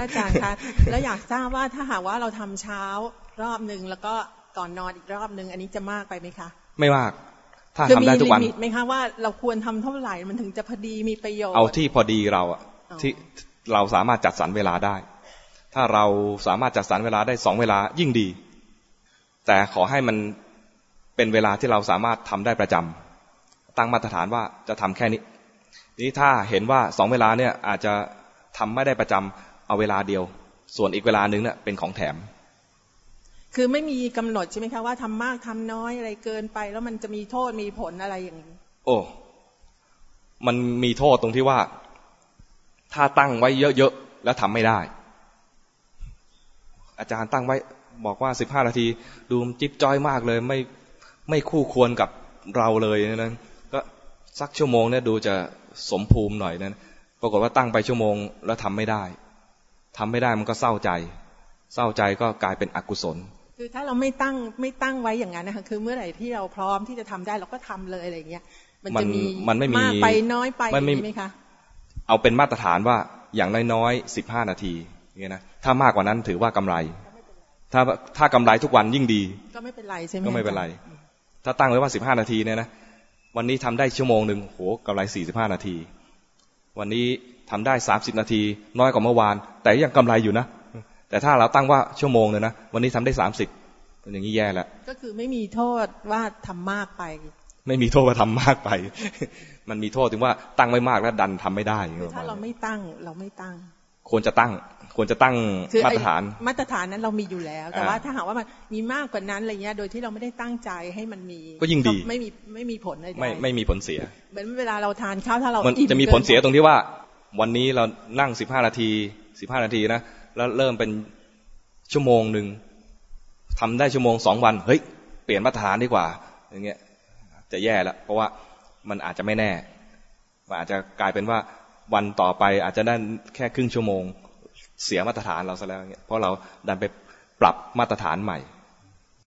อาจารย์คะแล้วอยากทราบว่าถ้าหากว่าเราทำเช้ารอบหนึ่งแล้วก็ก่อนนอนอีกรอบหนึ่งอันนี้จะมากไปไหมคะ ไม่มากถ้าทำได้ทุกวันมีลิมิตไหมคะว่าเราควรทำเท่าไหร่มันถึงจะพอดีมีประโยชน์เอาที่พอดีเราอะอ๋อที่เราสามารถจัดสรรเวลาได้ ถ้าเราสามารถจัดสรรเวลาได้สองเวลายิ่งดี แต่ขอให้มันเป็นเวลาที่เราสามารถทำได้ประจำตั้งมาตรฐานว่าจะทำแค่นี้ นี้ถ้าเห็นว่าสองเวลาเนี่ยอาจจะทำไม่ได้ประจำ เอาเวลาเดียว ส่วนอีกเวลาหนึ่งเนี่ยเป็นของแถม คือไม่มีกำหนดใช่ไหมคะว่าทำมากทำน้อยอะไรเกินไป แล้วมันจะมีโทษมีผลอะไรอย่างนี้โอ้มันมีโทษตรงที่ว่า ถ้าตั้งไว้เยอะๆแล้วทำไม่ได้ อาจารย์ตั้งไว้บอกว่าสิบห้านาทีดูมันจิ๊บจ้อยมากเลย ไม่ไม่คู่ควรกับเราเลยนะก็สักชั่วโมงเนี่ยดูจะสมภูมิหน่อยนะปรากฏว่าตั้งไปชั่วโมงแล้วทำไม่ได้ ทำไม่ได้มันก็เศร้าใจ เศร้าใจก็กลายเป็นอกุศล คือถ้าเราไม่ตั้งไม่ตั้งไว้อย่างนั้นนะคะคือเมื่อไหร่ที่เราพร้อมที่จะทำได้เราก็ทำเลยอะไรอย่างเงี้ยมันจะมีมันไม่มีมากไปน้อยไปมันไม่มีไหมคะเอาเป็นมาตรฐานว่าอย่างน้อยๆสิบห้านาทีอย่างเงี้ยนะถ้ามากกว่านั้นถือว่ากำไร ถ้าถ้ากำไรทุกวันยิ่งดี ก็ไม่เป็นไรใช่ไหมก็ไม่เป็นไรอาจาย์ถ้าตั้งไว้ว่าสิบห้านาทีเนี่ยนะวันนี้ทำได้ชั่วโมงหนึ่งโหกำไรสี่สิบห้านาที วันนี้ ทำได้สามสิบนาที น้อยกว่าเมื่อวาน แต่ยังกำไรอยู่นะ แต่ถ้าเราตั้งว่าชั่วโมงเลยนะวันนี้ทำได้สามสิบอย่างนี้แย่แล้วก็คือไม่มีโทษว่าทำมากไปไม่มีโทษว่าทำมากไป มันมีโทษถึงว่าตั้งไว้มากแล้วดันทำไม่ได้อย่างคืเงี้อยถ้าเราไม่ตั้งเราไม่ตั้ง ควรจะตั้ง ควรจะตั้งคือมาไอ้ตรฐาน มาตรฐานนั้นเรามีอยู่แล้ว แต่อ่าว่าถ้าหากว่ามันมีมากกว่านั้นอะไรเงี้ย โดยที่เราไม่ได้ตั้งใจให้มันมี ก็ยิ่งดี ไม่มีไม่มีผลอะไรไม่ไม่มีผลเสีย เหมือนเวลาเราทานข้าวถ้าเรามันอิ่จะมีกิผลเสียตรงที่ว่า วันนี้เรานั่งสิบห้านาทีสิบห้านาทีนะแล้วเริ่มเป็นชั่วโมงหนึ่งทำได้ชั่วโมงสองวันเฮ้ยเปลี่ยนมาตรฐานดีกว่า อย่างเงี้ยจะแย่แล้วเพราะว่ามันอาจจะไม่แน่มันอาจจะกลายเป็นว่าวันต่อไปอาจจะได้แค่ครึ่งชั่วโมง เสียมาตรฐานเราซะแล้วเงี้ยเพราะเราดันไปปรับมาตรฐานใหม่